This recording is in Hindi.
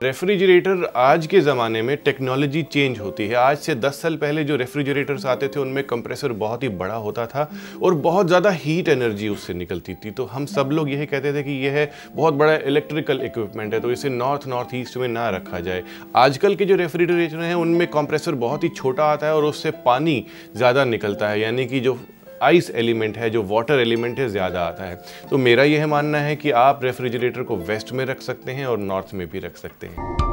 रेफ्रिजरेटर आज के ज़माने में टेक्नोलॉजी चेंज होती है। आज से 10 साल पहले जो रेफ्रिजरेटर्स आते थे, उनमें कंप्रेसर बहुत ही बड़ा होता था और बहुत ज़्यादा हीट एनर्जी उससे निकलती थी। तो हम सब लोग यही कहते थे कि यह है बहुत बड़ा इलेक्ट्रिकल इक्विपमेंट है तो इसे नॉर्थ नॉर्थ ईस्ट में ना रखा जाए। आजकल के जो रेफ्रिजरेटर हैं, उनमें कंप्रेसर बहुत ही छोटा आता है और उससे पानी ज़्यादा निकलता है। यानी कि जो आइस एलिमेंट है, जो वाटर एलिमेंट है, ज़्यादा आता है। तो मेरा यह मानना है कि आप रेफ्रिजरेटर को वेस्ट में रख सकते हैं और नॉर्थ में भी रख सकते हैं।